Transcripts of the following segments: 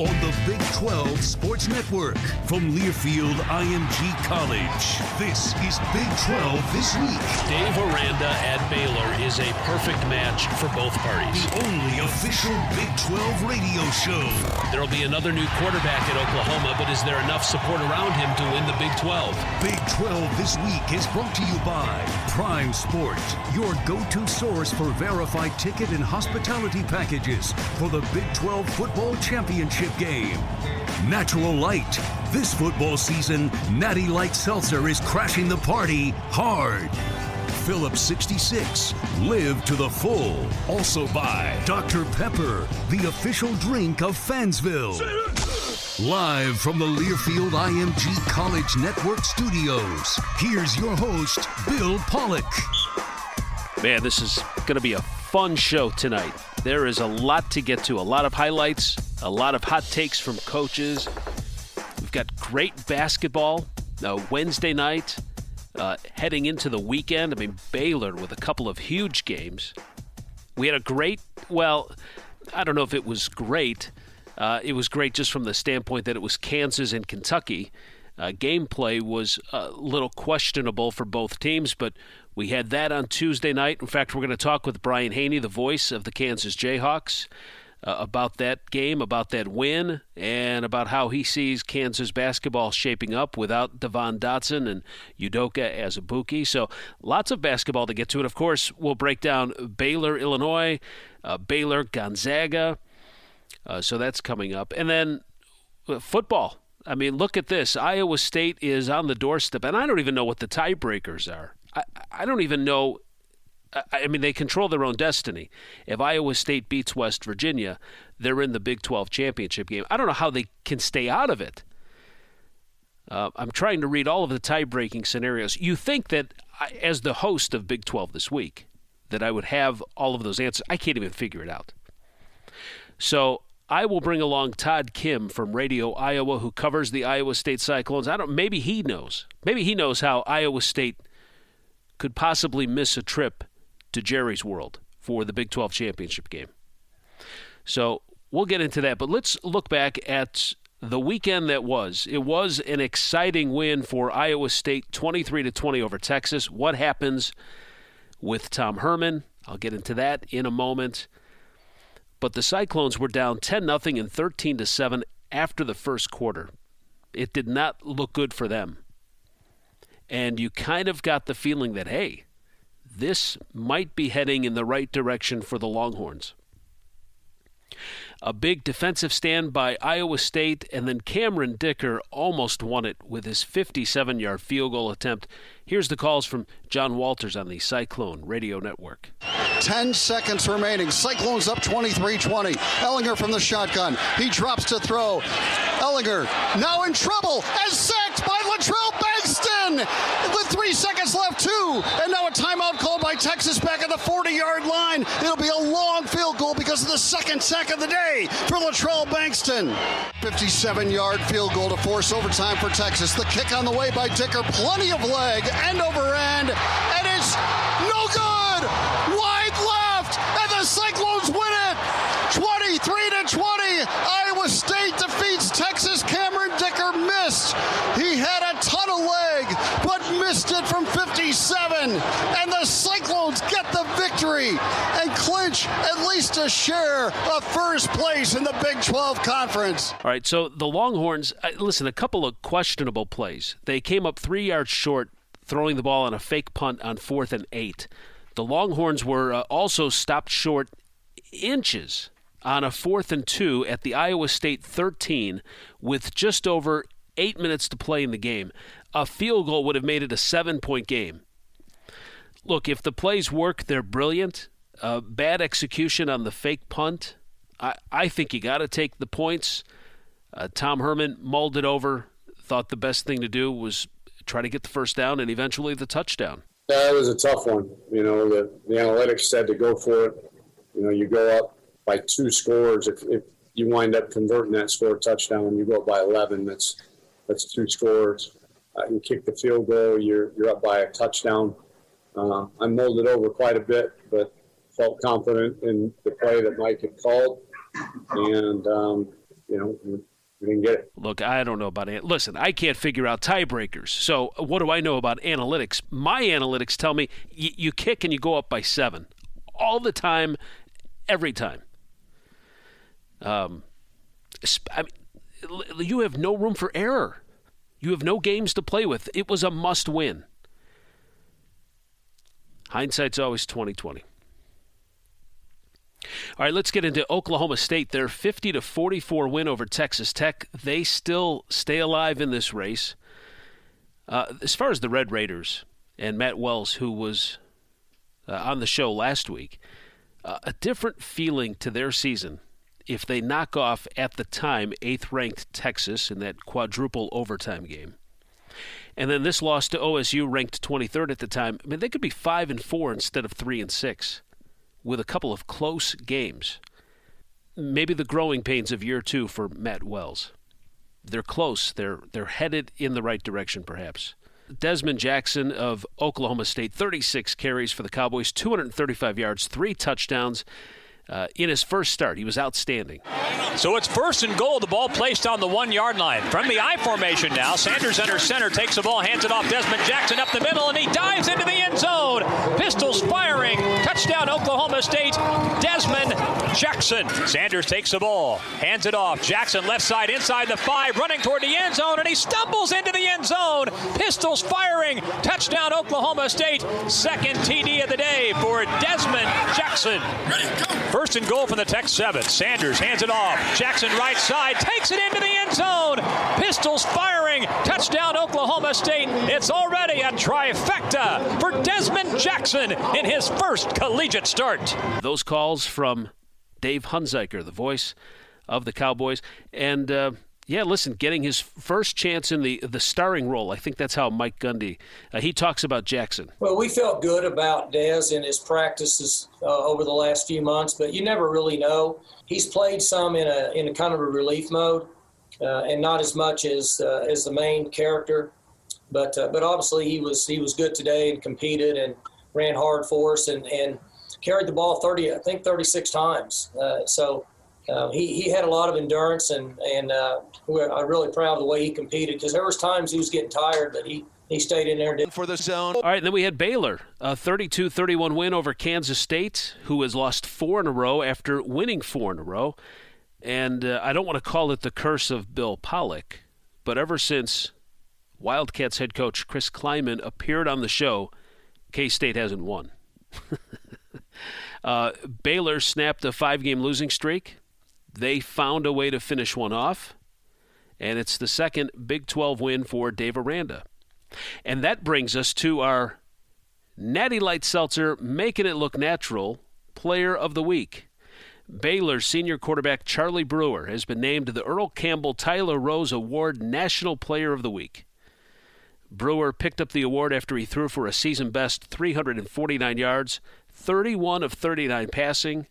On the Big 12 Sports Network from Learfield IMG College. This is Big 12 This Week. Dave Aranda at Baylor is a perfect match for both parties. The only official Big 12 radio show. There will be another new quarterback at Oklahoma, but is there enough support around him to win the Big 12? Big 12 This Week is brought to you by Prime Sport, your go-to source for verified ticket and hospitality packages for the Big 12 Football Championship game. Natural Light. This football season, Natty Light Seltzer is crashing the party hard. Phillips 66. Live to the full. Also by Dr. Pepper, the official drink of Fansville. Live from the Learfield IMG College Network studios, here's your host, Bill Pollock. Man, this is going to be a fun show tonight. There is a lot to get to, a lot of highlights, a lot of hot takes from coaches. We've got great basketball uh, Wednesday night, uh, heading into the weekend. I mean, Baylor with a couple of huge games. We had a great, well, I don't know if it was great. Uh, it was great just from the standpoint that it was Kansas and Kentucky. Uh, gameplay was a little questionable for both teams, but we had that on Tuesday night. In fact, we're going to talk with Brian Hanni, the voice of the Kansas Jayhawks, uh, about that game, about that win, and about how he sees Kansas basketball shaping up without Devon Dotson and Udoka Azubuike. So lots of basketball to get to. And of course, we'll break down Baylor, Illinois, uh, Baylor, Gonzaga. Uh, so that's coming up. And then uh, football. I mean, look at this. Iowa State is on the doorstep, and I don't even know what the tiebreakers are. I, I don't even know. I mean, they control their own destiny. If Iowa State beats West Virginia, they're in the Big 12 championship game. I don't know how they can stay out of it. Uh, I'm trying to read all of the tie-breaking scenarios. You think that, I, as the host of Big 12 this week, that I would have all of those answers? I can't even figure it out. So I will bring along Todd Kimm from Radio Iowa, who covers the Iowa State Cyclones. I don't. Maybe he knows. Maybe he knows how Iowa State could possibly miss a trip to Jerry's World for the Big 12 championship game. So we'll get into that, but let's look back at the weekend that was. It was an exciting win for Iowa State, 23 to 20 over Texas. What happens with Tom Herman? I'll get into that in a moment. But the Cyclones were down 10 nothing and 13 to 7 after the first quarter. It did not look good for them and you kind of got the feeling that, hey, this might be heading in the right direction for the Longhorns. A big defensive stand by Iowa State, and then Cameron Dicker almost won it with his 57 yard field goal attempt. Here's the calls from John Walters on the Cyclone Radio Network. 10 seconds remaining. Cyclones up 23 20. Ehlinger from the shotgun. He drops to throw. Ehlinger now in trouble and sacked by Latrell Bankston with three seconds left, too. And now a timeout called by Texas back at the 40 yard line. It'll be a long field goal because of the second sack of the day for Latrell Bankston. 57 yard field goal to force overtime for Texas. The kick on the way by Dicker. Plenty of leg, end over end. And it's no good. Wide left. And the Cyclones win it. 23 to 20. Iowa State defeats Texas. Missed. He had a ton of leg, but missed it from 57. And the Cyclones get the victory and clinch at least a share of first place in the Big 12 Conference. All right, so the Longhorns, uh, listen, a couple of questionable plays. They came up three yards short, throwing the ball on a fake punt on fourth and eight. The Longhorns were uh, also stopped short inches on a fourth and two at the Iowa State 13 with just over eight minutes to play in the game. A field goal would have made it a seven point game. Look, if the plays work, they're brilliant. Uh, bad execution on the fake punt. I, I think you got to take the points. Uh, Tom Herman mulled it over, thought the best thing to do was try to get the first down and eventually the touchdown. It was a tough one. You know, the, the analytics said to go for it. You know, you go up by two scores. If, if you wind up converting that score touchdown, and you go up by 11. That's that's two scores. Uh, you kick the field goal, you're you're up by a touchdown. Uh, I molded over quite a bit, but felt confident in the play that Mike had called, and um, you know. Look, I don't know about it. Listen, I can't figure out tiebreakers. So what do I know about analytics? My analytics tell me y- you kick and you go up by seven all the time, every time. Um, I mean, you have no room for error. You have no games to play with. It was a must win. Hindsight's always 2020. All right, let's get into Oklahoma State. Their 50 to 44 win over Texas Tech. They still stay alive in this race. Uh, as far as the Red Raiders and Matt Wells, who was uh, on the show last week, uh, a different feeling to their season if they knock off at the time eighth ranked Texas in that quadruple overtime game. And then this loss to OSU, ranked 23rd at the time. I mean, they could be five and four instead of three and six with a couple of close games. Maybe the growing pains of year two for Matt Wells. They're close. They're they're headed in the right direction, perhaps. Dezmon Jackson of Oklahoma State, 36 carries for the Cowboys, 235 yards, three touchdowns uh, in his first start. He was outstanding. So it's first and goal. The ball placed on the one yard line. From the I formation now. Sanders under center takes the ball, hands it off Dezmon Jackson up the middle, and he dives into the end zone. Pistols firing. Touchdown, Oklahoma State. Dezmon Jackson. Sanders takes the ball, hands it off. Jackson left side inside the five, running toward the end zone, and he stumbles into the end zone. Pistols firing. Touchdown, Oklahoma State. Second TD of the day for Dezmon Jackson. First and goal from the Tech 7. Sanders hands it off. Jackson right side takes it into the end zone. Pistols firing. Touchdown Oklahoma State. It's already a trifecta for Dezmon Jackson in his first collegiate start. Those calls from Dave Hunziker, the voice of the Cowboys, and uh, yeah, listen, getting his first chance in the the starring role. I think that's how Mike Gundy uh, he talks about Jackson. Well, we felt good about Dez in his practices uh, over the last few months, but you never really know. He's played some in a in a kind of a relief mode, uh, and not as much as uh, as the main character. But uh, but obviously he was he was good today and competed and ran hard for us and and carried the ball 30 I think 36 times. Uh, so uh, he, he had a lot of endurance, and and uh, I'm really proud of the way he competed because there was times he was getting tired, but he, he stayed in there. For the zone. All right, then we had Baylor, a 32-31 win over Kansas State, who has lost four in a row after winning four in a row. And uh, I don't want to call it the curse of Bill Pollock, but ever since Wildcats head coach Chris Klieman appeared on the show, K-State hasn't won. uh, Baylor snapped a five-game losing streak they found a way to finish one off, and it's the second Big 12 win for Dave Aranda. And that brings us to our Natty Light Seltzer, making it look natural Player of the Week. Baylor senior quarterback Charlie Brewer has been named the Earl Campbell Tyler Rose Award National Player of the Week. Brewer picked up the award after he threw for a season best 349 yards, 31 of 39 passing,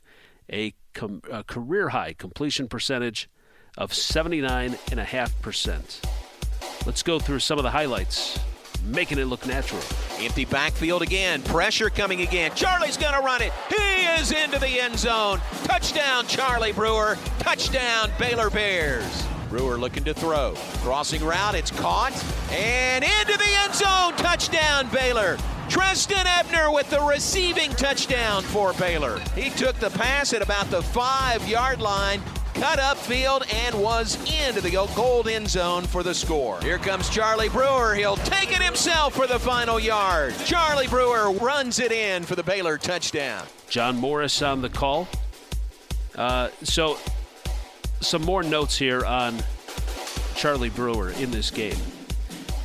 a, com- a career high completion percentage of 79.5%. Let's go through some of the highlights, making it look natural. Empty backfield again. Pressure coming again. Charlie's going to run it. He is into the end zone. Touchdown, Charlie Brewer. Touchdown, Baylor Bears. Brewer looking to throw. Crossing route, it's caught. And into the end zone. Touchdown, Baylor. Trestan Ebner with the receiving touchdown for Baylor. He took the pass at about the five yard line, cut upfield, and was into the gold end zone for the score. Here comes Charlie Brewer. He'll take it himself for the final yard. Charlie Brewer runs it in for the Baylor touchdown. John Morris on the call. Uh, so, some more notes here on Charlie Brewer in this game.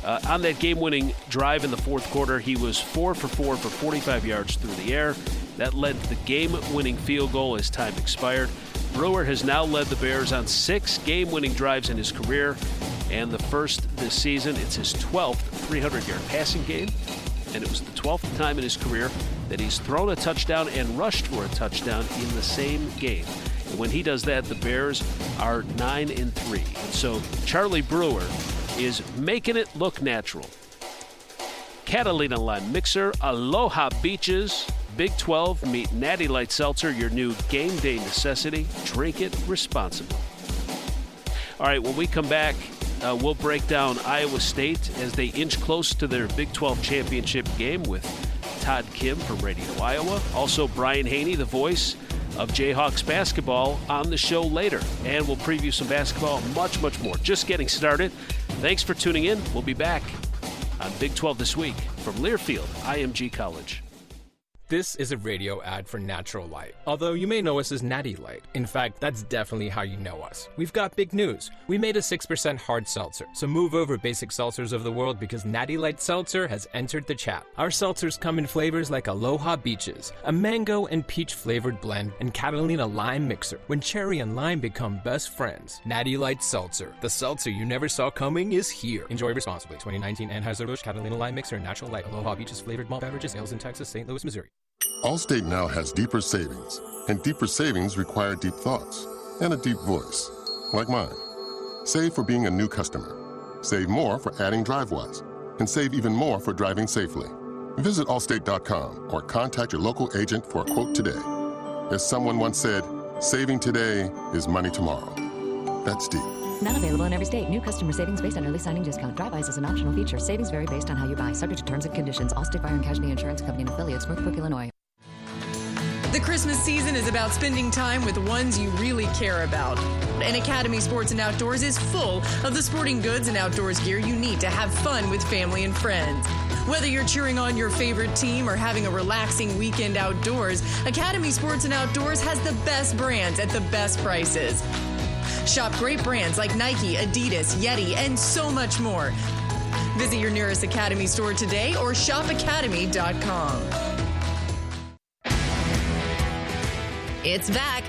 Uh, on that game winning drive in the fourth quarter, he was 4 for 4 for 45 yards through the air. That led to the game winning field goal as time expired. Brewer has now led the Bears on six game winning drives in his career, and the first this season. It's his 12th 300 yard passing game, and it was the 12th time in his career that he's thrown a touchdown and rushed for a touchdown in the same game. And when he does that, the Bears are 9 and 3. And so Charlie Brewer is making it look natural. Catalina Lime Mixer, Aloha Beaches, Big 12, meet Natty Light Seltzer, your new game day necessity. Drink it responsibly. All right, when we come back, uh, we'll break down Iowa State as they inch close to their Big 12 championship game with Todd Kimm from Radio Iowa. Also, Brian Hanni, the voice of Jayhawks basketball, on the show later. And we'll preview some basketball, much, much more. Just getting started. Thanks for tuning in. We'll be back on Big 12 this week from Learfield, IMG College. This is a radio ad for Natural Light. Although you may know us as Natty Light. In fact, that's definitely how you know us. We've got big news. We made a 6% hard seltzer. So move over basic seltzers of the world because Natty Light Seltzer has entered the chat. Our seltzers come in flavors like Aloha Beaches, a mango and peach flavored blend, and Catalina Lime Mixer, when cherry and lime become best friends. Natty Light Seltzer. The seltzer you never saw coming is here. Enjoy responsibly. 2019 Anheuser-Busch Catalina Lime Mixer and Natural Light Aloha Beaches flavored malt beverages. Sales in Texas, St. Louis, Missouri. Allstate now has deeper savings, and deeper savings require deep thoughts and a deep voice, like mine. Save for being a new customer. Save more for adding DriveWise, and save even more for driving safely. Visit allstate.com or contact your local agent for a quote today. As someone once said, saving today is money tomorrow. That's deep. Not available in every state. New customer savings based on early signing discount. DriveWise is an optional feature. Savings vary based on how you buy. Subject to terms and conditions. Allstate Fire and Casualty Insurance Company and affiliates. Northbrook, Illinois. The Christmas season is about spending time with ones you really care about. And Academy Sports and Outdoors is full of the sporting goods and outdoors gear you need to have fun with family and friends. Whether you're cheering on your favorite team or having a relaxing weekend outdoors, Academy Sports and Outdoors has the best brands at the best prices. Shop great brands like Nike, Adidas, Yeti, and so much more. Visit your nearest Academy store today or shopacademy.com. It's back.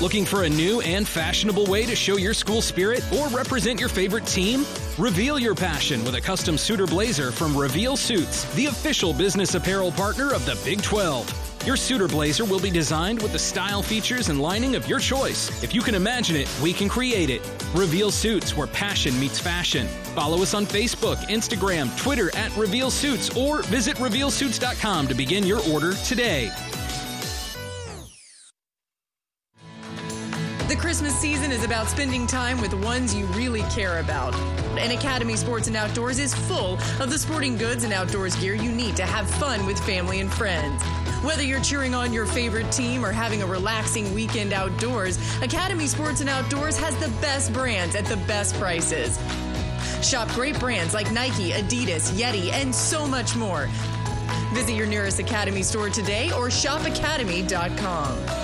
Looking for a new and fashionable way to show your school spirit or represent your favorite team? Reveal your passion with a custom suitor blazer from Reveal Suits, the official business apparel partner of the Big 12. Your suitor blazer will be designed with the style, features, and lining of your choice. If you can imagine it, we can create it. Reveal Suits, where passion meets fashion. Follow us on Facebook, Instagram, Twitter at Reveal Suits, or visit RevealSuits.com to begin your order today. The Christmas season is about spending time with ones you really care about. And Academy Sports and Outdoors is full of the sporting goods and outdoors gear you need to have fun with family and friends. Whether you're cheering on your favorite team or having a relaxing weekend outdoors, Academy Sports and Outdoors has the best brands at the best prices. Shop great brands like Nike, Adidas, Yeti, and so much more. Visit your nearest Academy store today or shopacademy.com.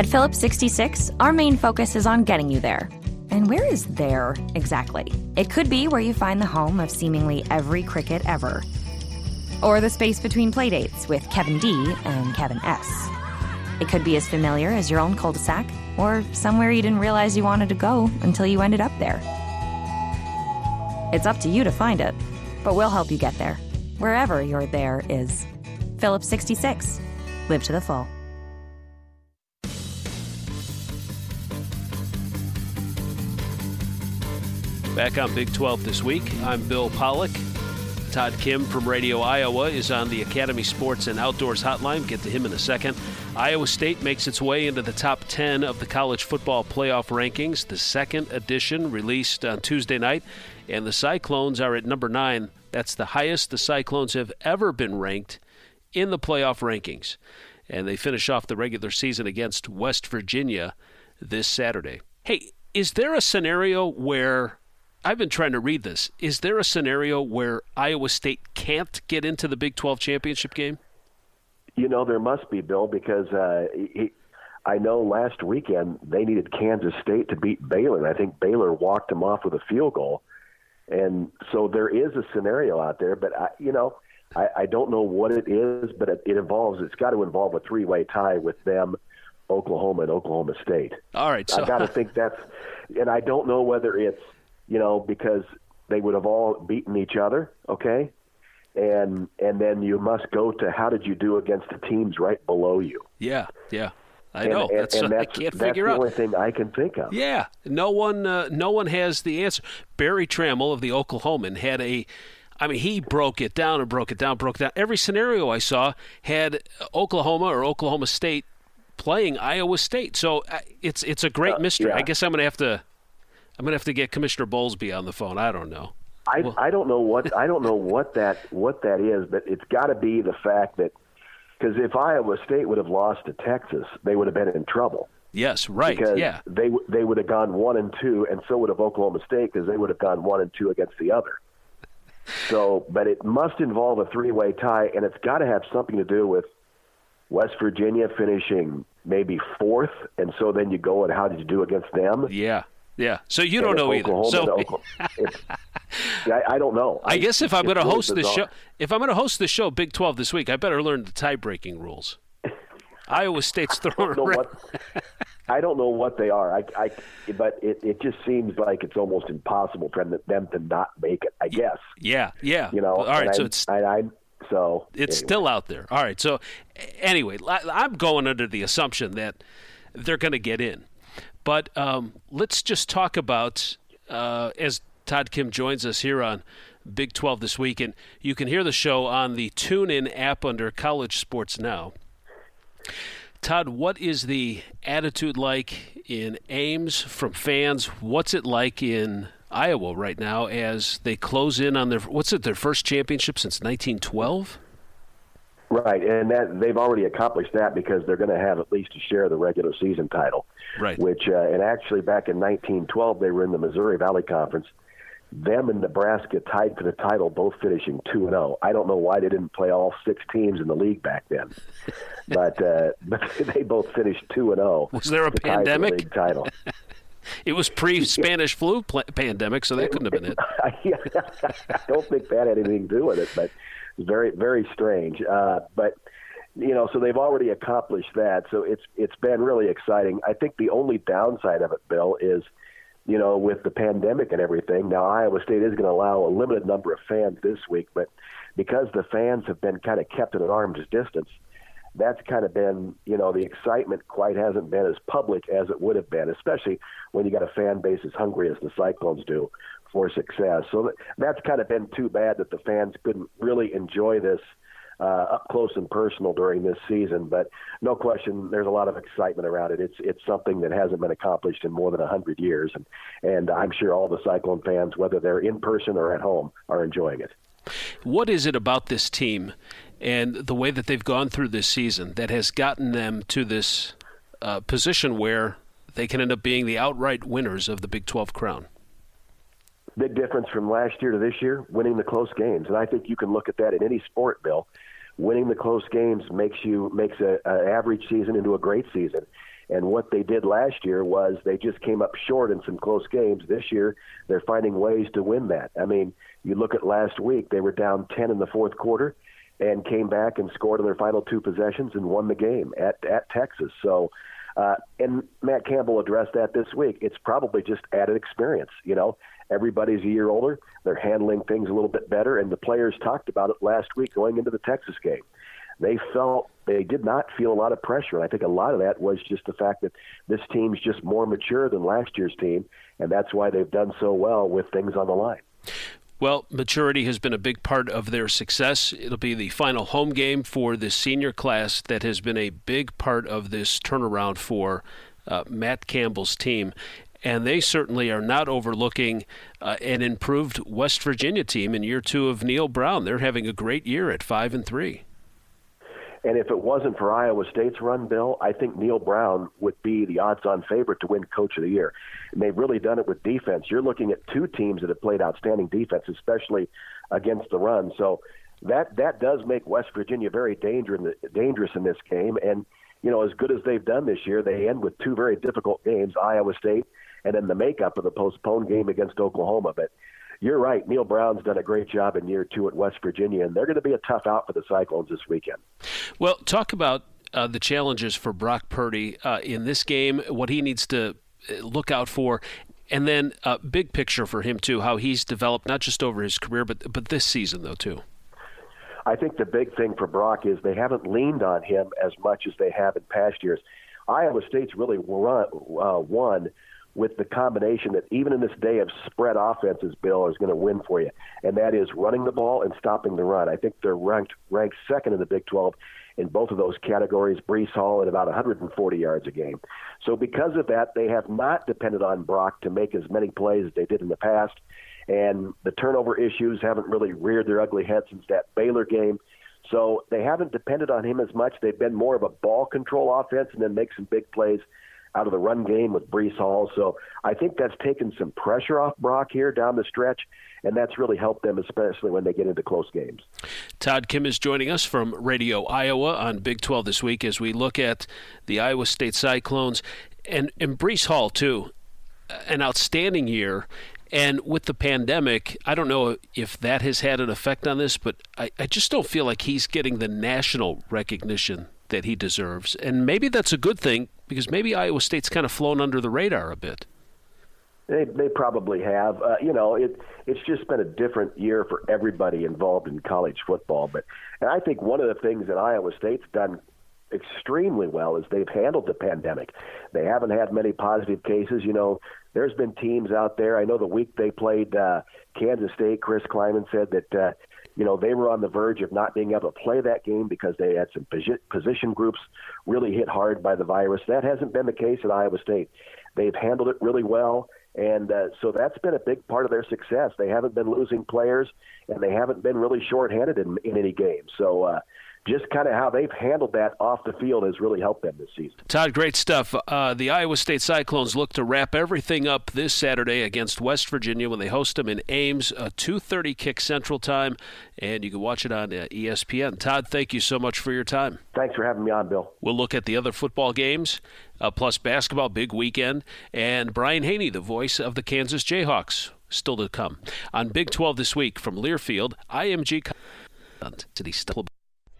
At Phillips 66, our main focus is on getting you there. And where is there exactly? It could be where you find the home of seemingly every cricket ever, or the space between playdates with Kevin D and Kevin S. It could be as familiar as your own cul de sac, or somewhere you didn't realize you wanted to go until you ended up there. It's up to you to find it, but we'll help you get there, wherever your there is. Phillips 66. Live to the full. Back on Big 12 this week, I'm Bill Pollock. Todd Kimm from Radio Iowa is on the Academy Sports and Outdoors Hotline. Get to him in a second. Iowa State makes its way into the top 10 of the college football playoff rankings. The second edition released on Tuesday night, and the Cyclones are at number nine. That's the highest the Cyclones have ever been ranked in the playoff rankings. And they finish off the regular season against West Virginia this Saturday. Hey, is there a scenario where I've been trying to read this. Is there a scenario where Iowa State can't get into the Big 12 championship game? You know, there must be, Bill, because uh, he, I know last weekend they needed Kansas State to beat Baylor, and I think Baylor walked them off with a field goal. And so there is a scenario out there, but, I, you know, I, I don't know what it is, but it, it involves, it's got to involve a three way tie with them, Oklahoma, and Oklahoma State. All right. So. I got to think that's, and I don't know whether it's, you know, because they would have all beaten each other, okay? And and then you must go to how did you do against the teams right below you? Yeah, yeah. I and, know. And, that's, and I can't that's figure the out. only thing I can think of. Yeah, no one, uh, no one has the answer. Berry Tramel of the Oklahoman had a. I mean, he broke it down and broke it down, broke it down. Every scenario I saw had Oklahoma or Oklahoma State playing Iowa State. So uh, it's it's a great Uh, mystery. yeah. I guess I'm going to have to I'm going to have to get Commissioner Bowlesby on the phone. I don't know. I I don't know what I don't know what that what that is, but it's got to be the fact that because if Iowa State would have lost to Texas, they would have been in trouble. Yes, right. Because yeah. they they would have gone one and two, and so would have Oklahoma State because they would have gone one and two against the other. So, but it must involve a three-way tie, and it's got to have something to do with West Virginia finishing maybe fourth, and so then you go and how did you do against them? Yeah, yeah. So you don't know either. So Oklahoma- it's- I, I don't know. I guess if I'm going to really host the show, if I'm going to host the show Big 12 this week, I better learn the tie-breaking rules. Iowa State's throwing around. what I don't know what they are. I, I but it, it just seems like it's almost impossible for them, to not make it. I guess. Yeah, yeah. You know. All right, so I, it's I, I so it's anyway. still out there. All right. So anyway, I'm going under the assumption that they're going to get in. But um, let's just talk about uh, as Todd Kimm joins us here on Big 12 this week, and you can hear the show on the TuneIn app under College Sports Now. Todd, what is the attitude like in Ames from fans? What's it like in Iowa right now as they close in on their what's it their first championship since 1912? Right, and that they've already accomplished that because they're going to have at least a share of the regular season title. Right. Which, uh, and actually, back in 1912, they were in the Missouri Valley Conference. Them and Nebraska tied for the title, both finishing two and zero. I don't know why they didn't play all six teams in the league back then, but uh, but they both finished two and zero. Was there a for the pandemic? title? It was pre-Spanish flu pl- pandemic, so that couldn't have been it. I don't think that had anything to do with it, but very, very strange. Uh, but you know, so they've already accomplished that. So it's it's been really exciting. I think the only downside of it, Bill, is you know, with the pandemic and everything. Now Iowa State is going to allow a limited number of fans this week, but because the fans have been kind of kept at an arm's distance, that's kind of been, you know, the excitement quite hasn't been as public as it would have been, especially when you got a fan base as hungry as the Cyclones do for success. So that's kind of been too bad that the fans couldn't really enjoy this uh, up close and personal during this season. But no question, there's a lot of excitement around it. It's it's something that hasn't been accomplished in more than hundred years, and and I'm sure all the Cyclone fans, whether they're in person or at home, are enjoying it. What is it about this team and the way that they've gone through this season that has gotten them to this uh, position where they can end up being the outright winners of the Big 12 crown? Big difference from last year to this year, winning the close games, and I think you can look at that in any sport, Bill. Winning the close games makes you makes a, a average season into a great season. And what they did last year was they just came up short in some close games. This year, they're finding ways to win that. I mean, you look at last week, they were down 10 in the fourth quarter and came back and scored on their final two possessions and won the game at, at Texas. So, uh, and Matt Campbell addressed that this week. It's probably just added experience. You know, everybody's a year older. They're handling things a little bit better, and the players talked about it last week going into the Texas game. They felt they did not feel a lot of pressure. And I think a lot of that was just the fact that this team's just more mature than last year's team, and that's why they've done so well with things on the line. Well, maturity has been a big part of their success. It'll be the final home game for the senior class that has been a big part of this turnaround for uh, Matt Campbell's team. And they certainly are not overlooking uh, an improved West Virginia team in year two of Neal Brown. They're having a great year at five and three. And if it wasn't for Iowa State's run, Bill, I think Neal Brown would be the odds-on favorite to win Coach of the Year. And they've really done it with defense. You're looking at two teams that have played outstanding defense, especially against the run. So that that does make West Virginia very dangerous in this game. And you know, as good as they've done this year, they end with two very difficult games: Iowa State, and then the makeup of the postponed game against Oklahoma. But you're right. Neal Brown's done a great job in year two at West Virginia, and they're going to be a tough out for the Cyclones this weekend. Well, talk about uh, the challenges for Brock Purdy uh, in this game, what he needs to uh, look out for, and then uh, big picture for him too, how he's developed not just over his career, but but this season though too. I think the big thing for Brock is they haven't leaned on him as much as they have in past years. Iowa State's really run, uh, won with the combination that even in this day of spread offenses, Bill is going to win for you, and that is running the ball and stopping the run. I think they're ranked ranked second in the Big 12 in both of those categories. Breece Hall at about 140 yards a game. So because of that, they have not depended on Brock to make as many plays as they did in the past, and the turnover issues haven't really reared their ugly head since that Baylor game. So they haven't depended on him as much. They've been more of a ball control offense and then make some big plays out of the run game with Breece Hall. So I think that's taken some pressure off Brock here down the stretch, and that's really helped them, especially when they get into close games. Todd Kimm is joining us from Radio Iowa on Big 12 this week as we look at the Iowa State Cyclones and, and Breece Hall, too. An outstanding year. And with the pandemic, I don't know if that has had an effect on this, but I, I just don't feel like he's getting the national recognition that he deserves. And maybe that's a good thing because maybe Iowa State's kind of flown under the radar a bit. They they probably have. Uh, you know, it it's just been a different year for everybody involved in college football. But and I think one of the things that Iowa State's done extremely well is they've handled the pandemic. They haven't had many positive cases. You know, there's been teams out there. I know the week they played uh, Kansas State, Chris Klieman said that uh, you know, they were on the verge of not being able to play that game because they had some position groups really hit hard by the virus. That hasn't been the case at Iowa State. They've handled it really well, and uh, so that's been a big part of their success. They haven't been losing players, and they haven't been really shorthanded in, in any game. So, uh, just kind of how they've handled that off the field has really helped them this season. Todd, great stuff. Uh, the Iowa State Cyclones look to wrap everything up this Saturday against West Virginia when they host them in Ames, a 2:30 kick Central Time, and you can watch it on uh, ESPN. Todd, thank you so much for your time. Thanks for having me on, Bill. We'll look at the other football games, uh, plus basketball, big weekend, and Brian Hanni, the voice of the Kansas Jayhawks, still to come on Big 12 this week from Learfield. IMG. City still.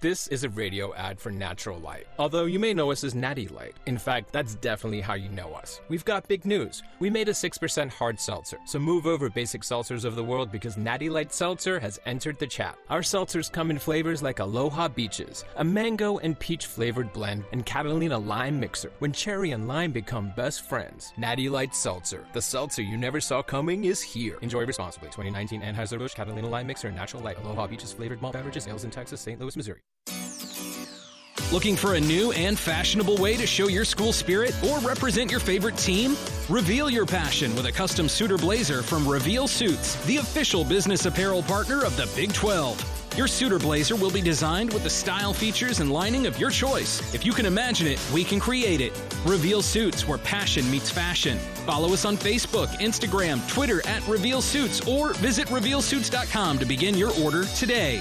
This is a radio ad for Natural Light. Although you may know us as Natty Light. In fact, that's definitely how you know us. We've got big news. We made a 6% hard seltzer. So move over basic seltzers of the world because Natty Light Seltzer has entered the chat. Our seltzers come in flavors like Aloha Beaches, a mango and peach flavored blend, and Catalina Lime Mixer. When cherry and lime become best friends. Natty Light Seltzer. The seltzer you never saw coming is here. Enjoy responsibly. 2019 Anheuser-Busch Catalina Lime Mixer, Natural Light, Aloha Beaches flavored malt beverages, sales in Texas, St. Louis, Missouri. Looking for a new and fashionable way to show your school spirit or represent your favorite team? Reveal your passion with a custom suit or blazer from Reveal Suits, the official business apparel partner of the Big 12. Your suit or blazer will be designed with the style, features, and lining of your choice. If you can imagine it, we can create it. Reveal Suits, where passion meets fashion. Follow us on Facebook, Instagram, Twitter at Reveal Suits, or visit RevealSuits.com to begin your order today.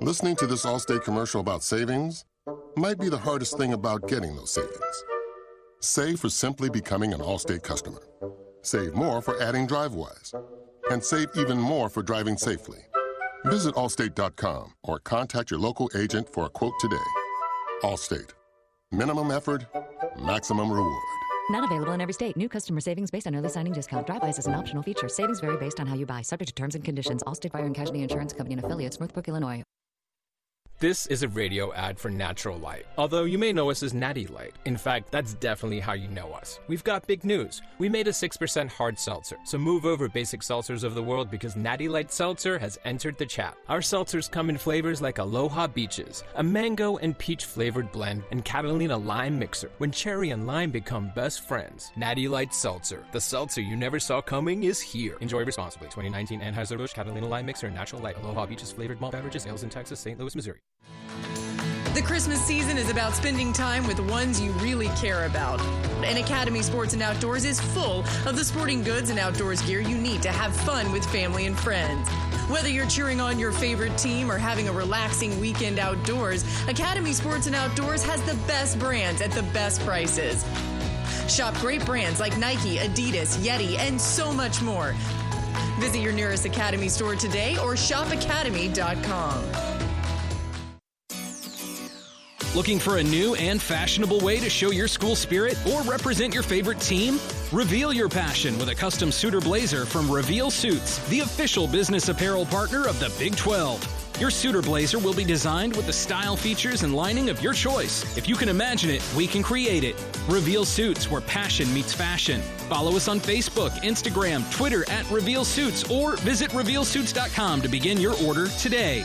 Listening to this Allstate commercial about savings might be the hardest thing about getting those savings. Save for simply becoming an Allstate customer. Save more for adding DriveWise. And save even more for driving safely. Visit allstate.com or contact your local agent for a quote today. Allstate. Minimum effort, maximum reward. Not available in every state. New customer savings based on early signing discount. Drivewise is an optional feature. Savings vary based on how you buy. Subject to terms and conditions. Allstate Fire and Casualty Insurance Company and affiliates. Northbrook, Illinois. This is a radio ad for Natural Light. Although you may know us as Natty Light. In fact, that's definitely how you know us. We've got big news. We made a 6% hard seltzer. So move over basic seltzers of the world because Natty Light Seltzer has entered the chat. Our seltzers come in flavors like Aloha Beaches, a mango and peach flavored blend, and Catalina Lime Mixer. When cherry and lime become best friends. Natty Light Seltzer. The seltzer you never saw coming is here. Enjoy responsibly. 2019 Anheuser-Busch Catalina Lime Mixer, Natural Light, Aloha Beaches flavored malt beverages, sales in Texas, St. Louis, Missouri. The Christmas season is about spending time with the ones you really care about. And Academy Sports and Outdoors is full of the sporting goods and outdoors gear you need to have fun with family and friends. Whether you're cheering on your favorite team or having a relaxing weekend outdoors, Academy Sports and Outdoors has the best brands at the best prices. Shop great brands like Nike, Adidas, Yeti, and so much more. Visit your nearest Academy store today or shopacademy.com. Looking for a new and fashionable way to show your school spirit or represent your favorite team? Reveal your passion with a custom suit or blazer from Reveal Suits, the official business apparel partner of the Big 12. Your suit or blazer will be designed with the style, features, and lining of your choice. If you can imagine it, we can create it. Reveal Suits, where passion meets fashion. Follow us on Facebook, Instagram, Twitter at Reveal Suits, or visit RevealSuits.com to begin your order today.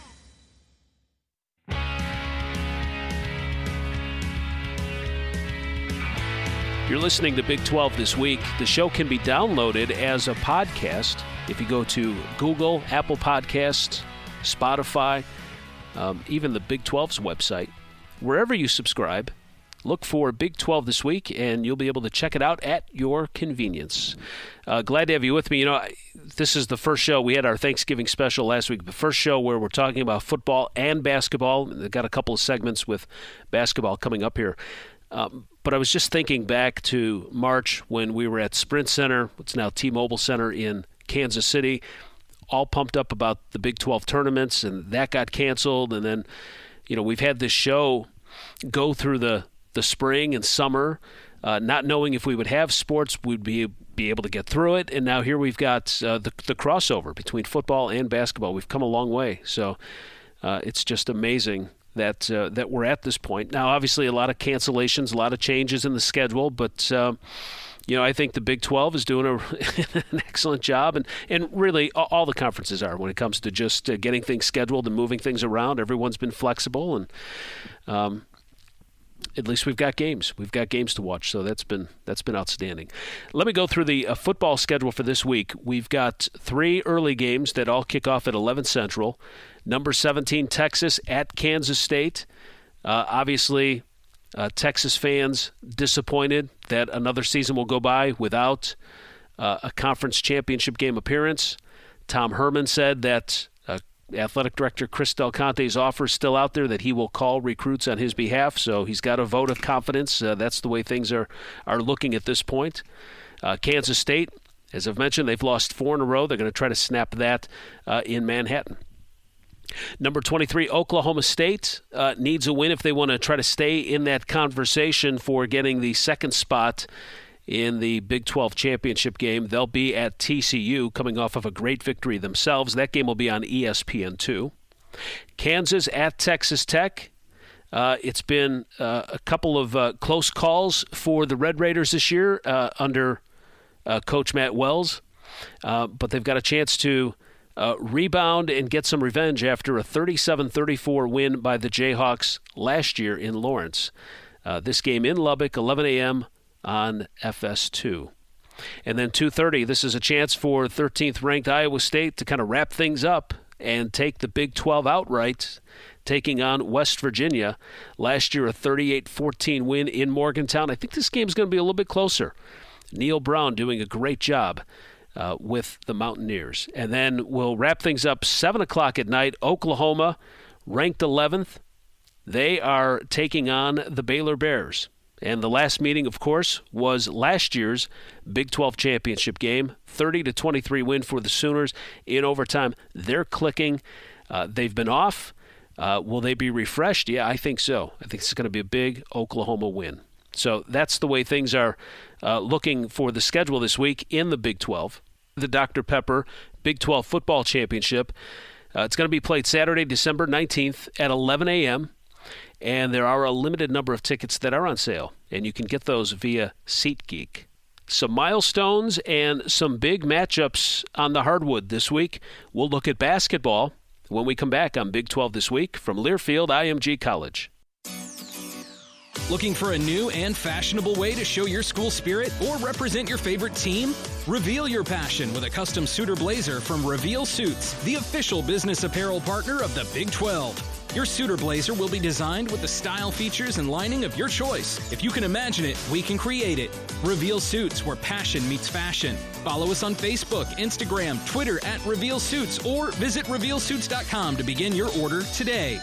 You're listening to Big 12 this week. The show can be downloaded as a podcast if you go to Google, Apple Podcasts, Spotify, um, even the Big 12's website. Wherever you subscribe, look for Big 12 this week, and you'll be able to check it out at your convenience. Uh, glad to have you with me. You know, this is the first show. We had our Thanksgiving special last week, the first show where we're talking about football and basketball. They've got a couple of segments with basketball coming up here. Um, but I was just thinking back to March when we were at Sprint Center, what's now T Mobile Center in Kansas City, all pumped up about the Big 12 tournaments, and that got canceled. And then, you know, we've had this show go through the, the spring and summer, uh, not knowing if we would have sports, we'd be be able to get through it. And now here we've got uh, the, the crossover between football and basketball. We've come a long way. So uh, it's just amazing that uh, that we're at this point. Now, obviously, a lot of cancellations, a lot of changes in the schedule, but. Uh, you know, I think the Big 12 is doing a, an excellent job, and, and really all the conferences are when it comes to just uh, getting things scheduled and moving things around. Everyone's been flexible, and um, at least we've got games. We've got games to watch, so that's been that's been outstanding. Let me go through the uh, football schedule for this week. We've got three early games that all kick off at 11 Central. Number 17, Texas at Kansas State. Uh, obviously, uh, Texas fans disappointed that another season will go by without uh, a conference championship game appearance. Tom Herman said that uh, athletic director Chris Del Conte's offer is still out there that he will call recruits on his behalf. So he's got a vote of confidence. Uh, that's the way things are are looking at this point. Uh, Kansas State, as I've mentioned, they've lost four in a row. They're going to try to snap that in Manhattan. Number 23, Oklahoma State uh, needs a win if they want to try to stay in that conversation for getting the second spot in the Big 12 championship game. They'll be at TCU coming off of a great victory themselves. That game will be on ESPN2. Kansas at Texas Tech. Uh, it's been uh, a couple of uh, close calls for the Red Raiders this year uh, under uh, Coach Matt Wells, but they've got a chance to uh, rebound and get some revenge after a 37 34 win by the Jayhawks last year in Lawrence. Uh, this game in Lubbock, 11 a.m. on FS2. And then 2:30, this is a chance for 13th ranked Iowa State to kind of wrap things up and take the Big 12 outright, taking on West Virginia. Last year, a 38-14 win in Morgantown. I think this game is going to be a little bit closer. Neal Brown doing a great job uh, with the Mountaineers. And then we'll wrap things up 7 o'clock at night. Oklahoma, ranked 11th. They are taking on the Baylor Bears. And the last meeting, of course, was last year's Big 12 championship game. 30 to 23 win for the Sooners in overtime. They're clicking. Uh, they've been off. Uh, will they be refreshed? Yeah, I think so. I think it's going to be a big Oklahoma win. So that's the way things are uh, looking for the schedule this week in the Big 12. The Dr. Pepper Big 12 Football Championship. Uh, it's going to be played Saturday, December 19th at 11 a.m. And there are a limited number of tickets that are on sale, and you can get those via SeatGeek. Some milestones and some big matchups on the hardwood this week. We'll look at basketball when we come back on Big 12 this week from Learfield IMG College. Looking for a new and fashionable way to show your school spirit or represent your favorite team? Reveal your passion with a custom suit or blazer from Reveal Suits, the official business apparel partner of the Big 12. Your suit or blazer will be designed with the style, features, and lining of your choice. If you can imagine it, we can create it. Reveal Suits, where passion meets fashion. Follow us on Facebook, Instagram, Twitter at Reveal Suits, or visit RevealSuits.com to begin your order today.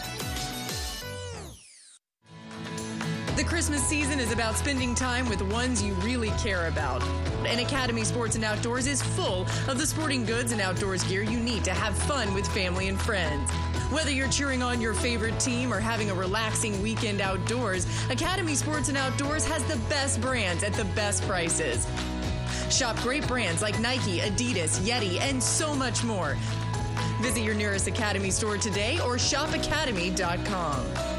The Christmas season is about spending time with ones you really care about. And Academy Sports and Outdoors is full of the sporting goods and outdoors gear you need to have fun with family and friends. Whether you're cheering on your favorite team or having a relaxing weekend outdoors, Academy Sports and Outdoors has the best brands at the best prices. Shop great brands like Nike, Adidas, Yeti, and so much more. Visit your nearest Academy store today or shopacademy.com.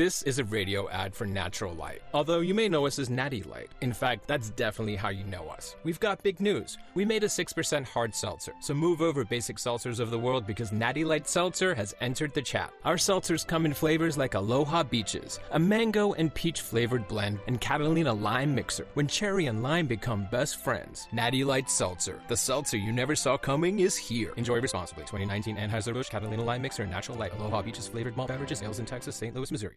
This is a radio ad for Natural Light. Although you may know us as Natty Light. In fact, that's definitely how you know us. We've got big news. We made a 6% hard seltzer, so move over basic seltzers of the world because Natty Light Seltzer has entered the chat. Our seltzers come in flavors like Aloha Beaches, a mango and peach flavored blend, and Catalina Lime Mixer, when cherry and lime become best friends. Natty Light Seltzer, the seltzer you never saw coming, is here. Enjoy responsibly. 2019 Anheuser-Busch Catalina Lime Mixer Natural Light Aloha Beaches flavored malt beverages, ales in Texas, St. Louis, Missouri.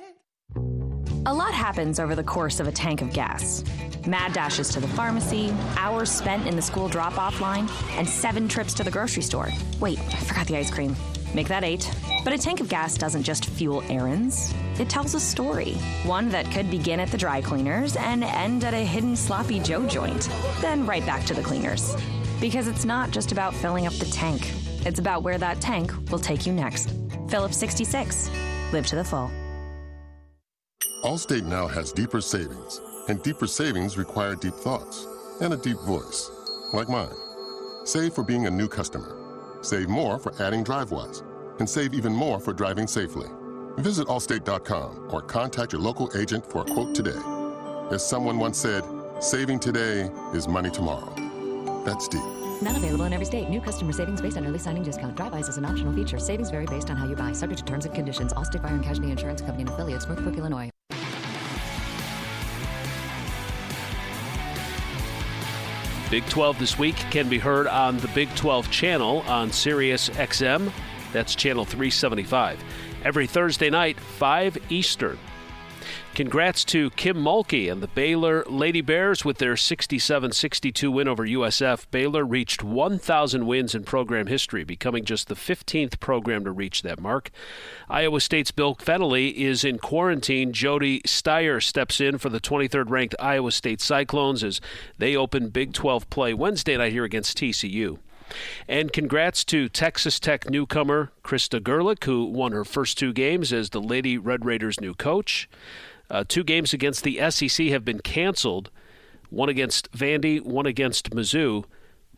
A lot happens over the course of a tank of gas. Mad dashes to the pharmacy, hours spent in the school drop off line, and seven trips to the grocery store. Wait, I forgot the ice cream. Make that eight. But a tank of gas doesn't just fuel errands, it tells a story. One that could begin at the dry cleaners and end at a hidden sloppy Joe joint, then right back to the cleaners. Because it's not just about filling up the tank, it's about where that tank will take you next. Phillips 66. Live to the full. Allstate now has deeper savings, and deeper savings require deep thoughts and a deep voice, like mine. Save for being a new customer. Save more for adding DriveWise, and save even more for driving safely. Visit allstate.com or contact your local agent for a quote today. As someone once said, saving today is money tomorrow. That's deep. Not available in every state. New customer savings based on early signing discount. DriveWise is an optional feature. Savings vary based on how you buy. Subject to terms and conditions. Allstate Fire and Casualty Insurance Company and affiliates. Northbrook, Illinois. Big 12 this week can be heard on the Big 12 channel on Sirius XM. That's channel 375. Every Thursday night, 5 Eastern. Congrats to Kim Mulkey and the Baylor Lady Bears with their 67 62 win over USF. Baylor reached 1,000 wins in program history, becoming just the 15th program to reach that mark. Iowa State's Bill Fennelly is in quarantine. Jodi Steyer steps in for the 23rd ranked Iowa State Cyclones as they open Big 12 play Wednesday night here against TCU. And congrats to Texas Tech newcomer Krista Gerlich, who won her first two games as the Lady Red Raiders' new coach. Uh, two games against the SEC have been canceled one against Vandy, one against Mizzou.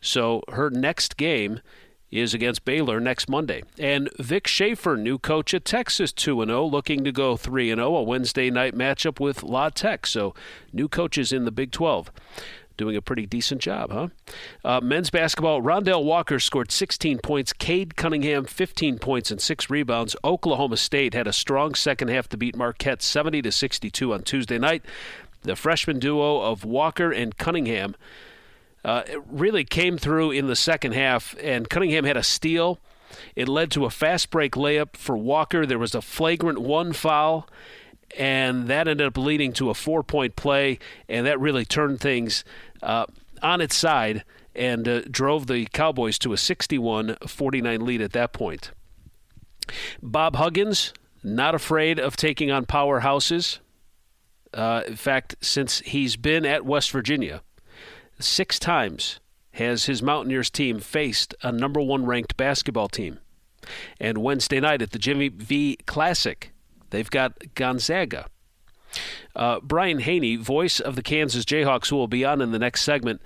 So her next game is against Baylor next Monday. And Vic Schaefer, new coach at Texas, 2 0, looking to go 3 0, a Wednesday night matchup with La Tech. So new coaches in the Big 12 doing a pretty decent job, huh? Uh, men's basketball, Rondel Walker scored 16 points. Cade Cunningham, 15 points and six rebounds. Oklahoma State had a strong second half to beat Marquette 70 to 62 on Tuesday night. The freshman duo of Walker and Cunningham uh, really came through in the second half, and Cunningham had a steal. It led to a fast break layup for Walker. There was a flagrant one foul and that ended up leading to a four point play, and that really turned things uh, on its side and uh, drove the Cowboys to a 61 49 lead at that point. Bob Huggins, not afraid of taking on powerhouses. Uh, in fact, since he's been at West Virginia, six times has his Mountaineers team faced a number one ranked basketball team. And Wednesday night at the Jimmy V Classic, They've got Gonzaga. Uh, Brian Hanni, voice of the Kansas Jayhawks, who will be on in the next segment.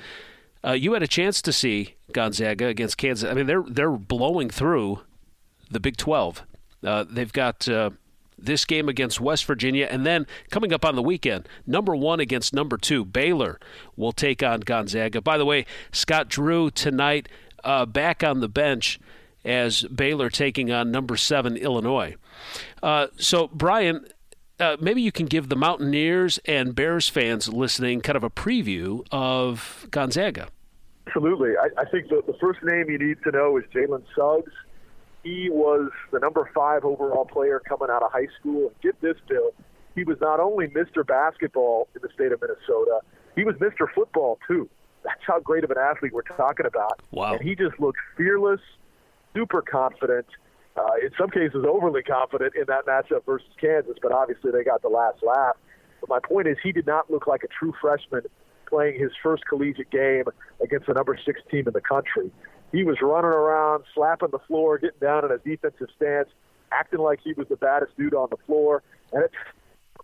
Uh, you had a chance to see Gonzaga against Kansas. I mean, they're they're blowing through the Big 12. Uh, they've got uh, this game against West Virginia, and then coming up on the weekend, number one against number two, Baylor will take on Gonzaga. By the way, Scott Drew tonight uh, back on the bench as Baylor taking on number seven Illinois. Uh, so, Brian, uh, maybe you can give the Mountaineers and Bears fans listening kind of a preview of Gonzaga. Absolutely. I, I think the, the first name you need to know is Jalen Suggs. He was the number five overall player coming out of high school. And get this, Bill, he was not only Mr. Basketball in the state of Minnesota, he was Mr. Football, too. That's how great of an athlete we're talking about. Wow. And he just looked fearless, super confident, uh, in some cases overly confident in that matchup versus Kansas, but obviously they got the last laugh. But my point is, he did not look like a true freshman playing his first collegiate game against the number six team in the country. He was running around, slapping the floor, getting down in a defensive stance, acting like he was the baddest dude on the floor, and it's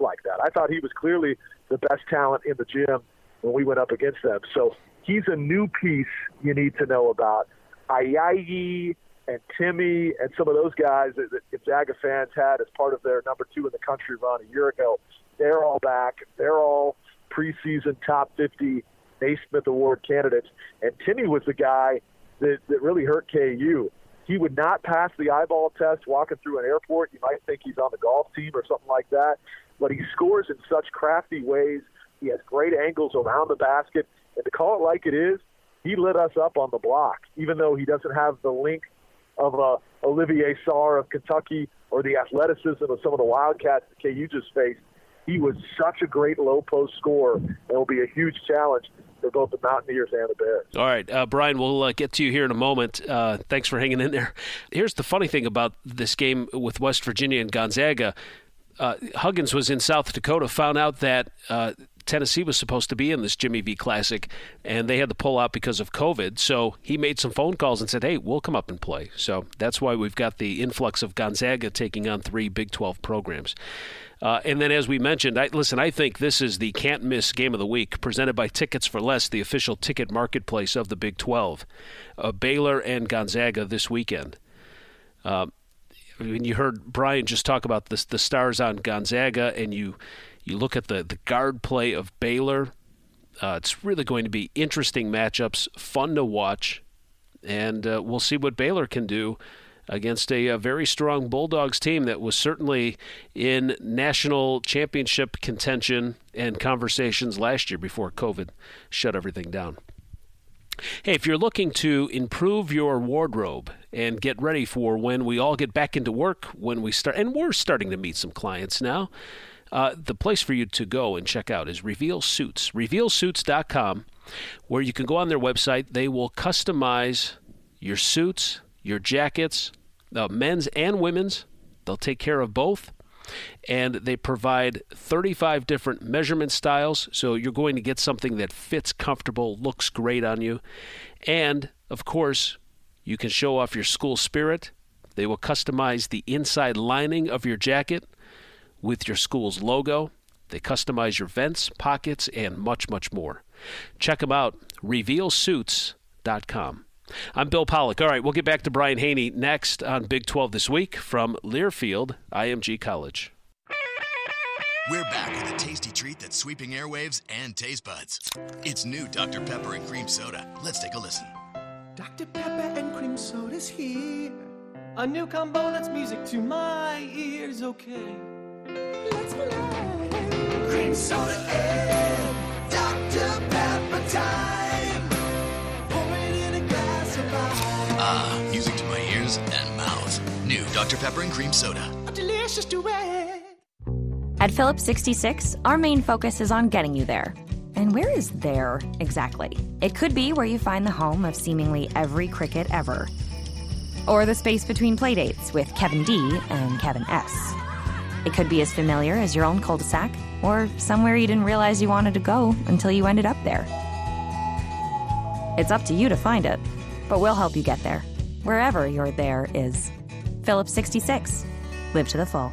like that. I thought he was clearly the best talent in the gym when we went up against them. So he's a new piece you need to know about. Ayayi and Timme and some of those guys that, that Gonzaga fans had as part of their number two in the country run a year ago, they're all back. They're all preseason top 50 Naismith Award candidates. And Timme was the guy that, that really hurt KU. He would not pass the eyeball test walking through an airport. You might think he's on the golf team or something like that, but he scores in such crafty ways. He has great angles around the basket. And to call it like it is, he lit us up on the block, even though he doesn't have the length of uh, Olivier Sarr of Kentucky or the athleticism of some of the Wildcats that KU just faced. He was such a great low post scorer, and will be a huge challenge for both the Mountaineers and the Bears. All right, uh, Brian, we'll uh, get to you here in a moment. Uh, thanks for hanging in there. Here's the funny thing about this game with West Virginia and Gonzaga. Uh, Huggins was in South Dakota, found out that uh, Tennessee was supposed to be in this Jimmy V Classic, and they had to pull out because of COVID. So he made some phone calls and said, "Hey, we'll come up and play." So that's why we've got the influx of Gonzaga taking on three Big 12 programs. Uh, and then, as we mentioned, I, listen, I think this is the can't miss game of the week presented by Tickets for Less, the official ticket marketplace of the Big 12. Uh, Baylor and Gonzaga this weekend. Uh, when you heard Brian just talk about the stars on Gonzaga, and you you look at the, the guard play of Baylor, uh, it's really going to be interesting matchups, fun to watch, and uh, we'll see what Baylor can do against a, a, very strong Bulldogs team that was certainly in national championship contention and conversations last year before COVID shut everything down. Hey, if you're looking to improve your wardrobe and get ready for when we all get back into work, when we start, and we're starting to meet some clients now, uh, the place for you to go and check out is Reveal Suits, revealsuits.com, where you can go on their website. They will customize your suits, your jackets, uh, men's and women's. They'll take care of both. And they provide 35 different measurement styles, so you're going to get something that fits comfortable, looks great on you. And, of course, you can show off your school spirit. They will customize the inside lining of your jacket with your school's logo. They customize your vents, pockets, and much, much more. Check them out, revealsuits.com. I'm Bill Pollock. All right, we'll get back to Brian Hanni next on Big 12 This Week from Learfield, IMG College. We're back with a tasty treat that's sweeping airwaves and taste buds. It's new Dr. Pepper and Cream Soda. Let's take a listen. Dr. Pepper and Cream Soda's here. A new combo that's music to my ears, okay. Let's play. Cream Soda and Dr. Pepper time. Pour it in a glass of ice. Ah, music to my ears and mouth. New Dr. Pepper and Cream Soda. A delicious duet. At Phillips 66, our main focus is on getting you there. And where is there exactly? It could be where you find the home of seemingly every cricket ever, or the space between playdates with Kevin D and Kevin S. It could be as familiar as your own cul de sac, or somewhere you didn't realize you wanted to go until you ended up there. It's up to you to find it, but we'll help you get there, wherever your there is. Phillips 66. Live to the full.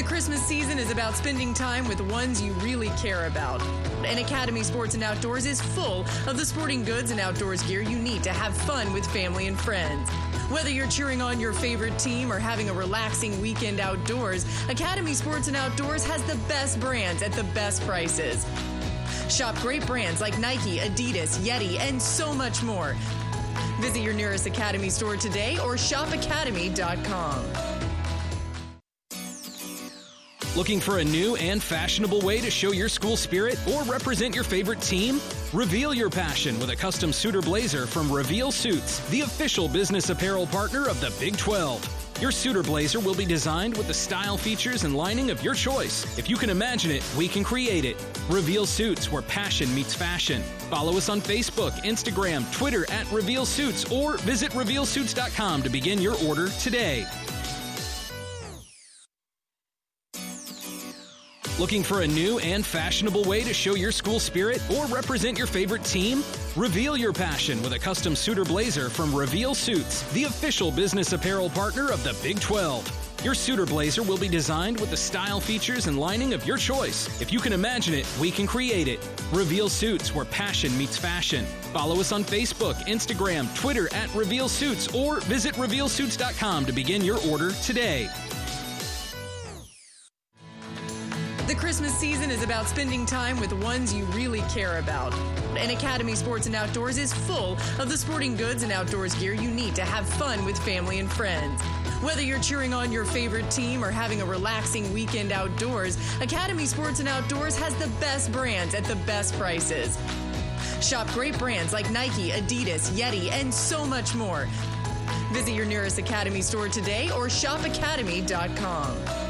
The Christmas season is about spending time with the ones you really care about. And Academy Sports and Outdoors is full of the sporting goods and outdoors gear you need to have fun with family and friends. Whether you're cheering on your favorite team or having a relaxing weekend outdoors, Academy Sports and Outdoors has the best brands at the best prices. Shop great brands like Nike, Adidas, Yeti, and so much more. Visit your nearest Academy store today or shopacademy.com. Looking for a new and fashionable way to show your school spirit or represent your favorite team? Reveal your passion with a custom suitor blazer from Reveal Suits, the official business apparel partner of the Big 12. Your suitor blazer will be designed with the style, features, and lining of your choice. If you can imagine it, we can create it. Reveal Suits, where passion meets fashion. Follow us on Facebook, Instagram, Twitter at Reveal Suits, or visit RevealSuits.com to begin your order today. Looking for a new and fashionable way to show your school spirit or represent your favorite team? Reveal your passion with a custom suitor blazer from Reveal Suits, the official business apparel partner of the Big 12. Your suitor blazer will be designed with the style, features, and lining of your choice. If you can imagine it, we can create it. Reveal Suits, where passion meets fashion. Follow us on Facebook, Instagram, Twitter at Reveal Suits, or visit RevealSuits.com to begin your order today. Christmas season is about spending time with the ones you really care about. And Academy Sports and Outdoors is full of the sporting goods and outdoors gear you need to have fun with family and friends. Whether you're cheering on your favorite team or having a relaxing weekend outdoors, Academy Sports and Outdoors has the best brands at the best prices. Shop great brands like Nike, Adidas, Yeti, and so much more. Visit your nearest Academy store today or shopacademy.com.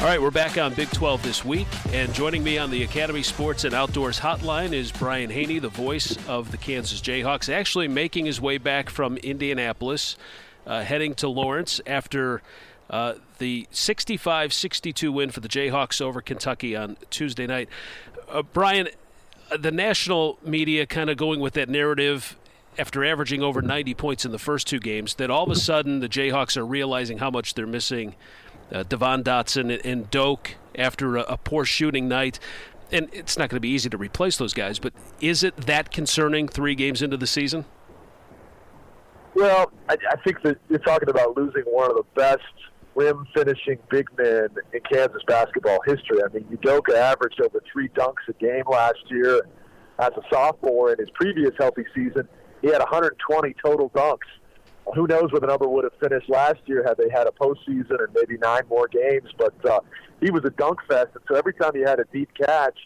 All right, we're back on Big 12 this week, and joining me on the Academy Sports and Outdoors Hotline is Brian Hanni, the voice of the Kansas Jayhawks, actually making his way back from Indianapolis, uh, heading to Lawrence after uh, the 65 62 win for the Jayhawks over Kentucky on Tuesday night. Uh, Brian, the national media kind of going with that narrative after averaging over 90 points in the first two games that all of a sudden the Jayhawks are realizing how much they're missing uh, Devon Dotson and, and Doak after a, a poor shooting night. And it's not going to be easy to replace those guys, but is it that concerning three games into the season? Well, I, I think that you're talking about losing one of the best rim finishing big men in Kansas basketball history. I mean, Udoka averaged over three dunks a game last year as a sophomore. In his previous healthy season, he had 120 total dunks who knows where the number would have finished last year had they had a postseason and maybe nine more games. But uh, he was a dunk fest, and so every time he had a deep catch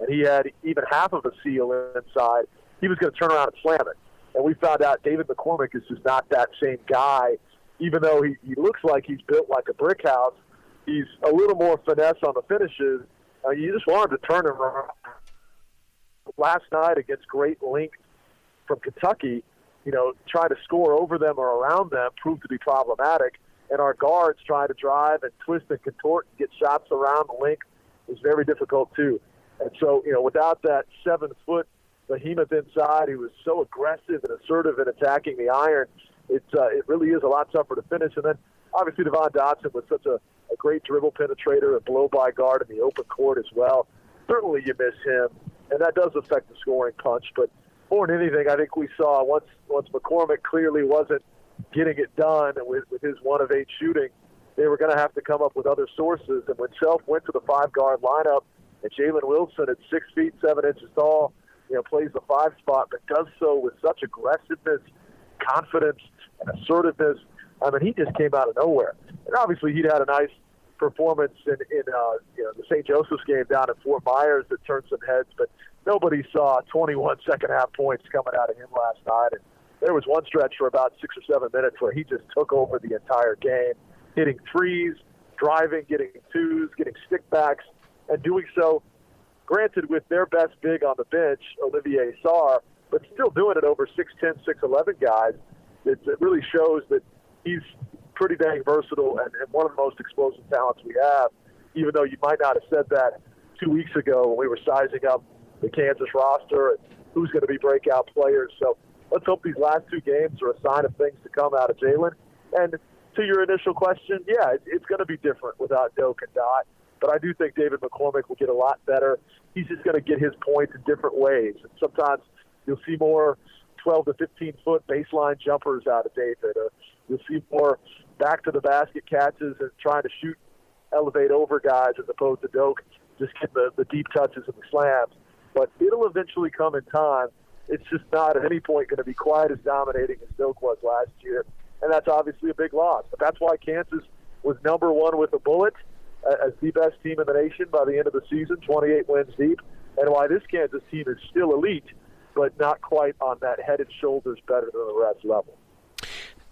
and he had even half of a seal inside, he was going to turn around and slam it. And we found out David McCormack is just not that same guy. Even though he, he looks like he's built like a brick house, he's a little more finesse on the finishes. Uh, you just want him to turn around. Last night against Great Length from Kentucky, you know, try to score over them or around them proved to be problematic. And our guards trying to drive and twist and contort and get shots around the length is very difficult too. And so, you know, without that seven foot behemoth inside, he was so aggressive and assertive in attacking the iron. It uh, it really is a lot tougher to finish. And then obviously Devon Dotson was such a, a great dribble penetrator and blow by guard in the open court as well. Certainly you miss him, and that does affect the scoring punch. But more than anything, I think we saw once once McCormack clearly wasn't getting it done with, with his one of eight shooting, they were going to have to come up with other sources. And when Self went to the five guard lineup, and Jalen Wilson at six feet seven inches tall, you know, plays the five spot, but does so with such aggressiveness, confidence, and assertiveness. I mean, he just came out of nowhere. And obviously, he'd had a nice performance in, in uh, you know, the St. Joseph's game down at Fort Myers that turned some heads, but nobody saw 21 second half points coming out of him last night. And there was one stretch for about six or seven minutes where he just took over the entire game, hitting threes, driving, getting twos, getting stickbacks, and doing so, granted, with their best big on the bench, Olivier Sarr, but still doing it over 6'10, 6'11 guys. It, it really shows that he's pretty dang versatile and, and one of the most explosive talents we have, even though you might not have said that two weeks ago when we were sizing up the Kansas roster and who's going to be breakout players. So let's hope these last two games are a sign of things to come out of Jalen. And to your initial question, yeah, it, it's going to be different without Doak and Dot. But I do think David McCormack will get a lot better. He's just going to get his points in different ways. And sometimes you'll see more 12 to 15 foot baseline jumpers out of David, or you'll see more back to the basket catches and trying to shoot, elevate over guys as opposed to Doak just get the, the deep touches and the slams. But it'll eventually come in time. It's just not at any point going to be quite as dominating as Doak was last year. And that's obviously a big loss. But that's why Kansas was number one with a bullet uh, as the best team in the nation by the end of the season, 28 wins deep, and why this Kansas team is still elite, but not quite on that head and shoulders better than the rest level.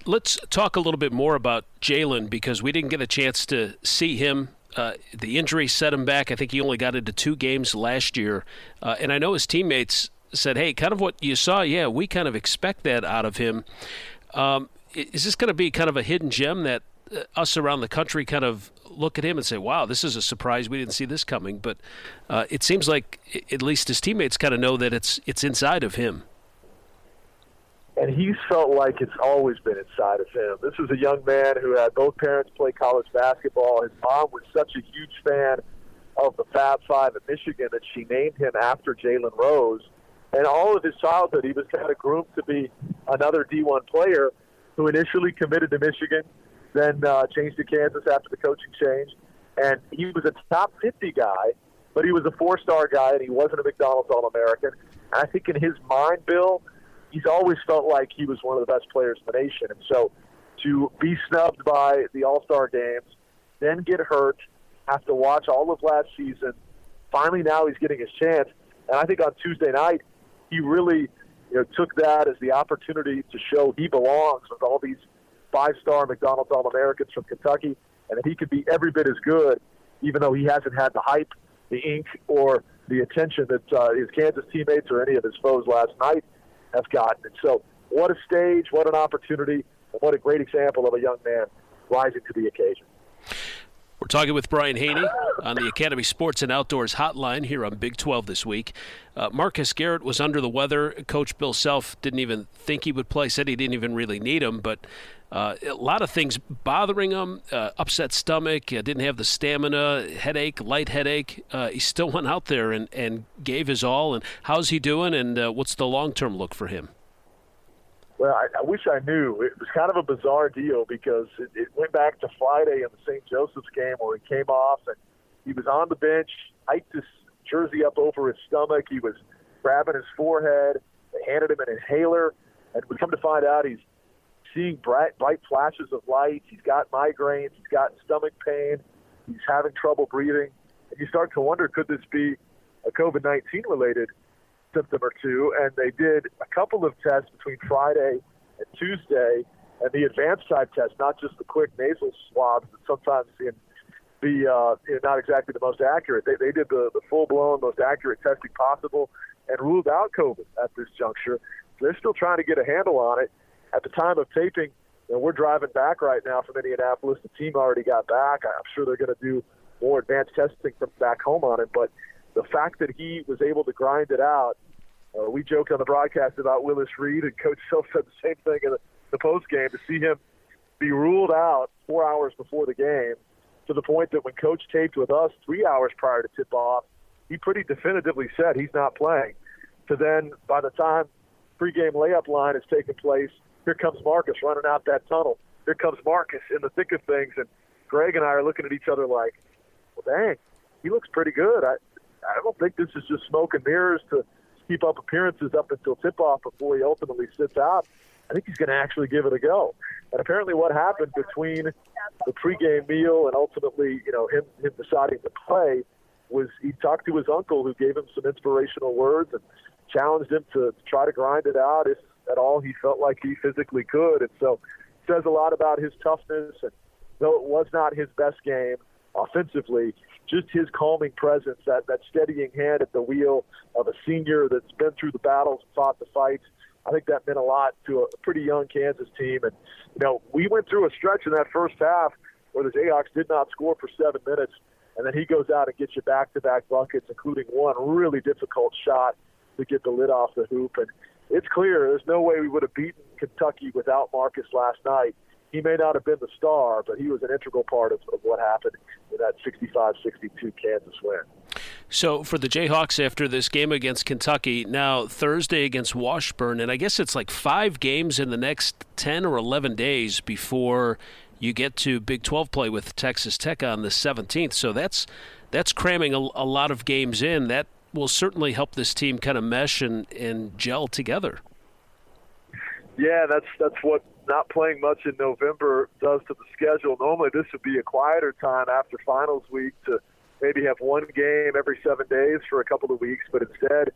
Let's talk a little bit more about Jalen because we didn't get a chance to see him. Uh, the injury set him back. I think he only got into two games last year. Uh, and I know his teammates said, hey, kind of what you saw, yeah, we kind of expect that out of him. Um, is this going to be kind of a hidden gem that uh, us around the country kind of look at him and say, "Wow, this is a surprise. We didn't see this coming." But uh, it seems like at least his teammates kind of know that it's it's inside of him. And he's felt like it's always been inside of him. This was a young man who had both parents play college basketball. His mom was such a huge fan of the Fab Five at Michigan that she named him after Jalen Rose. And all of his childhood, he was kind of groomed to be another D1 player who initially committed to Michigan, then uh, changed to Kansas after the coaching change. And he was a top 50 guy, but he was a four star guy, and he wasn't a McDonald's All American. I think in his mind, Bill, he's always felt like he was one of the best players in the nation. And so to be snubbed by the All Star games, then get hurt, have to watch all of last season, finally now he's getting his chance. And I think on Tuesday night, he really you know, took that as the opportunity to show he belongs with all these five-star McDonald's All-Americans from Kentucky, and that he could be every bit as good, even though he hasn't had the hype, the ink, or the attention that uh, his Kansas teammates or any of his foes last night have gotten. And so, what a stage, what an opportunity, and what a great example of a young man rising to the occasion. We're talking with Brian Hanni on the Academy Sports and Outdoors Hotline here on Big 12 this week. Uh, Marcus Garrett was under the weather. Coach Bill Self didn't even think he would play, said he didn't even really need him, but uh, a lot of things bothering him uh, upset stomach, uh, didn't have the stamina, headache, light headache. Uh, he still went out there and, and gave his all. And how's he doing, and uh, what's the long term look for him? Well, I, I wish I knew. It was kind of a bizarre deal because it, it went back to Friday in the St. Joseph's game where he came off and he was on the bench, hiked his jersey up over his stomach. He was grabbing his forehead. They handed him an inhaler, and we come to find out he's seeing bright, bright flashes of light. He's got migraines. He's got stomach pain. He's having trouble breathing. And you start to wonder, could this be a COVID-19 related symptom or two, and they did a couple of tests between Friday and Tuesday, and the advanced type test, not just the quick nasal swabs that sometimes can be uh, you know, not exactly the most accurate. They, they did the, the full blown, most accurate testing possible and ruled out COVID at this juncture. They're still trying to get a handle on it. At the time of taping, you know, we're driving back right now from Indianapolis. The team already got back. I'm sure they're going to do more advanced testing from back home on it. But the fact that he was able to grind it out, uh, we joked on the broadcast about Willis Reed, and Coach Self said the same thing in the, post game. To see him be ruled out four hours before the game, to the point that when Coach taped with us three hours prior to tip off, he pretty definitively said he's not playing. To then, by the time pregame layup line is taking place, here comes Marcus running out that tunnel. Here comes Marcus in the thick of things, and Greg and I are looking at each other like, "Well, dang, he looks pretty good." I, I don't think this is just smoke and mirrors to keep up appearances up until tip-off before he ultimately sits out. I think he's going to actually give it a go. And apparently, what happened between the pregame meal and ultimately, you know, him him deciding to play was he talked to his uncle, who gave him some inspirational words and challenged him to try to grind it out if at all he felt like he physically could. And so, says a lot about his toughness. And though it was not his best game offensively, just his calming presence, that that steadying hand at the wheel of a senior that's been through the battles, and fought the fights. I think that meant a lot to a pretty young Kansas team. And, you know, we went through a stretch in that first half where the Jayhawks did not score for seven minutes, and then he goes out and gets you back to back buckets, including one really difficult shot to get the lid off the hoop. And it's clear there's no way we would have beaten Kentucky without Marcus last night. He may not have been the star, but he was an integral part of, of what happened in that 65 62 Kansas win. So for the Jayhawks after this game against Kentucky, now Thursday against Washburn, and I guess it's like five games in the next 10 or 11 days before you get to Big 12 play with Texas Tech on the 17th. So that's that's cramming a, a lot of games in. That will certainly help this team kind of mesh and, and gel together. Yeah, that's that's what not playing much in November does to the schedule. Normally, this would be a quieter time after finals week to maybe have one game every seven days for a couple of weeks, but instead,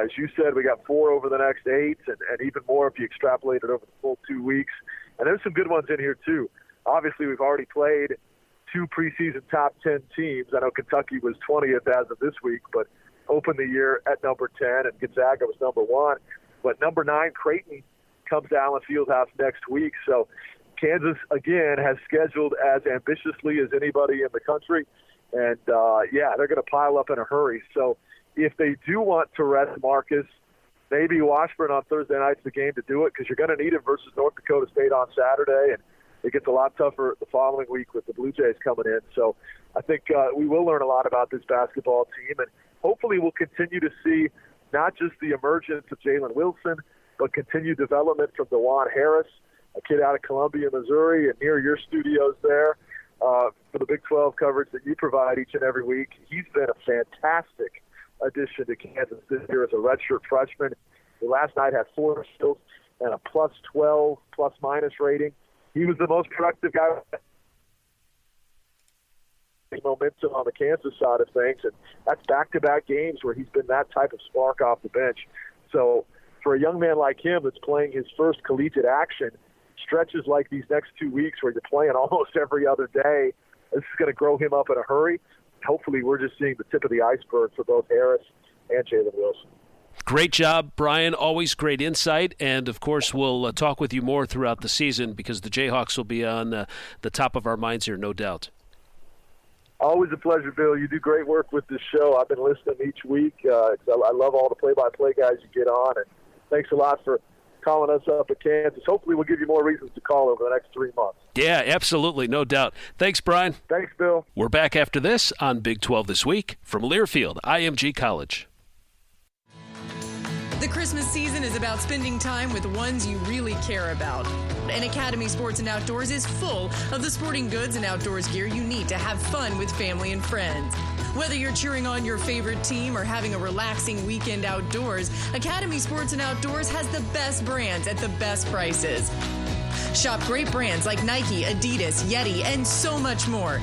as you said, we got four over the next eight, and, and even more if you extrapolate it over the full two weeks. And there's some good ones in here too. Obviously, we've already played two preseason top 10 teams. I know Kentucky was 20th as of this week, but opened the year at number 10, and Gonzaga was number one. But number nine, Creighton, comes to Allen Fieldhouse next week. So Kansas, again, has scheduled as ambitiously as anybody in the country. And, uh, yeah, they're going to pile up in a hurry. So if they do want to rest Marcus, maybe Washburn on Thursday night's the game to do it because you're going to need him versus North Dakota State on Saturday. And it gets a lot tougher the following week with the Blue Jays coming in. So I think uh, we will learn a lot about this basketball team. And hopefully we'll continue to see not just the emergence of Jalen Wilson, but continued development from Dajuan Harris, a kid out of Columbia, Missouri, and near your studios there uh, for the Big 12 coverage that you provide each and every week. He's been a fantastic addition to Kansas this year as a redshirt freshman. He last night had four steals and a plus 12 plus minus rating. He was the most productive guy momentum on the Kansas side of things, and that's back-to-back games where he's been that type of spark off the bench. So for a young man like him that's playing his first collegiate action, stretches like these next two weeks where you're playing almost every other day, this is going to grow him up in a hurry. Hopefully, we're just seeing the tip of the iceberg for both Harris and Jalen Wilson. Great job, Brian. Always great insight. And of course, we'll uh, talk with you more throughout the season because the Jayhawks will be on uh, the top of our minds here, no doubt. Always a pleasure, Bill. You do great work with this show. I've been listening each week. Uh, I love all the play by play guys you get on. And thanks a lot for calling us up at Kansas. Hopefully, we'll give you more reasons to call over the next three months. Yeah, absolutely. No doubt. Thanks, Brian. Thanks, Bill. We're back after this on Big 12 This Week from Learfield, IMG College. The Christmas season is about spending time with ones you really care about. And Academy Sports and Outdoors is full of the sporting goods and outdoors gear you need to have fun with family and friends. Whether you're cheering on your favorite team or having a relaxing weekend outdoors, Academy Sports and Outdoors has the best brands at the best prices. Shop great brands like Nike, Adidas, Yeti, and so much more.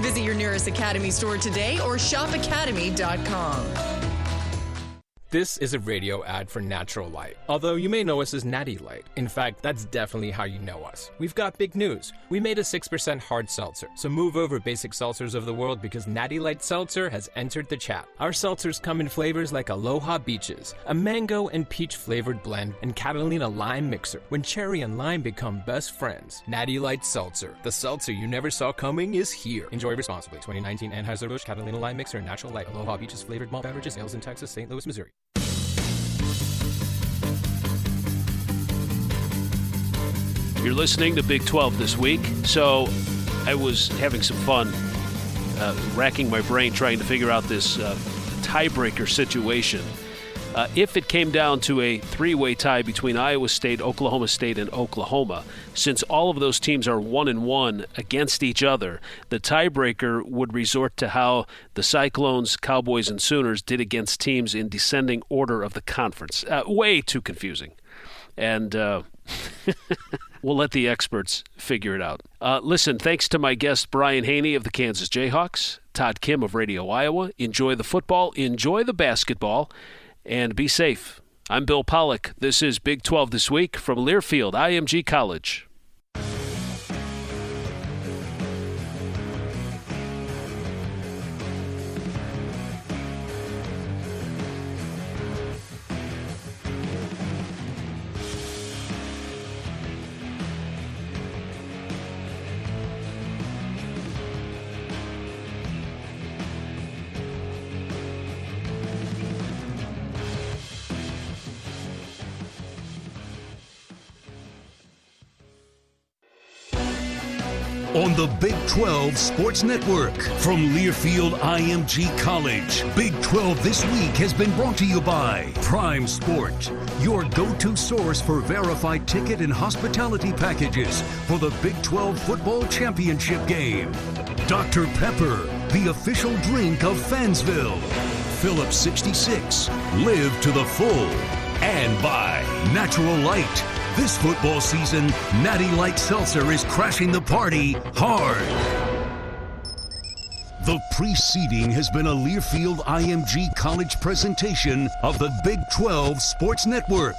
Visit your nearest Academy store today or shopacademy.com. This is a radio ad for Natural Light. Although you may know us as Natty Light. In fact, that's definitely how you know us. We've got big news. We made a 6% hard seltzer. So move over basic seltzers of the world because Natty Light Seltzer has entered the chat. Our seltzers come in flavors like Aloha Beaches, a mango and peach flavored blend, and Catalina Lime Mixer. When cherry and lime become best friends. Natty Light Seltzer. The seltzer you never saw coming is here. Enjoy responsibly. 2019 Anheuser-Busch Catalina Lime Mixer Natural Light Aloha Beaches flavored malt beverages. Sales in Texas, St. Louis, Missouri. You're listening to Big 12 this week. So I was having some fun uh, racking my brain trying to figure out this uh, tiebreaker situation. Uh, if it came down to a three way tie between Iowa State, Oklahoma State, and Oklahoma, since all of those teams are one and one against each other, the tiebreaker would resort to how the Cyclones, Cowboys, and Sooners did against teams in descending order of the conference. Uh, way too confusing. And uh, we'll let the experts figure it out. Uh, listen, thanks to my guest Brian Hanni of the Kansas Jayhawks, Todd Kimm of Radio Iowa. Enjoy the football, enjoy the basketball, and be safe. I'm Bill Pollock. This is Big 12 This Week from Learfield, IMG College. On the Big 12 Sports Network. From Learfield IMG College, Big 12 This Week has been brought to you by Prime Sport, your go to source for verified ticket and hospitality packages for the Big 12 Football Championship game. Dr. Pepper, the official drink of Fansville. Phillips 66, live to the full. And by Natural Light. This football season, Natty Light Seltzer is crashing the party hard. The preceding has been a Learfield IMG College presentation of the Big 12 Sports Network.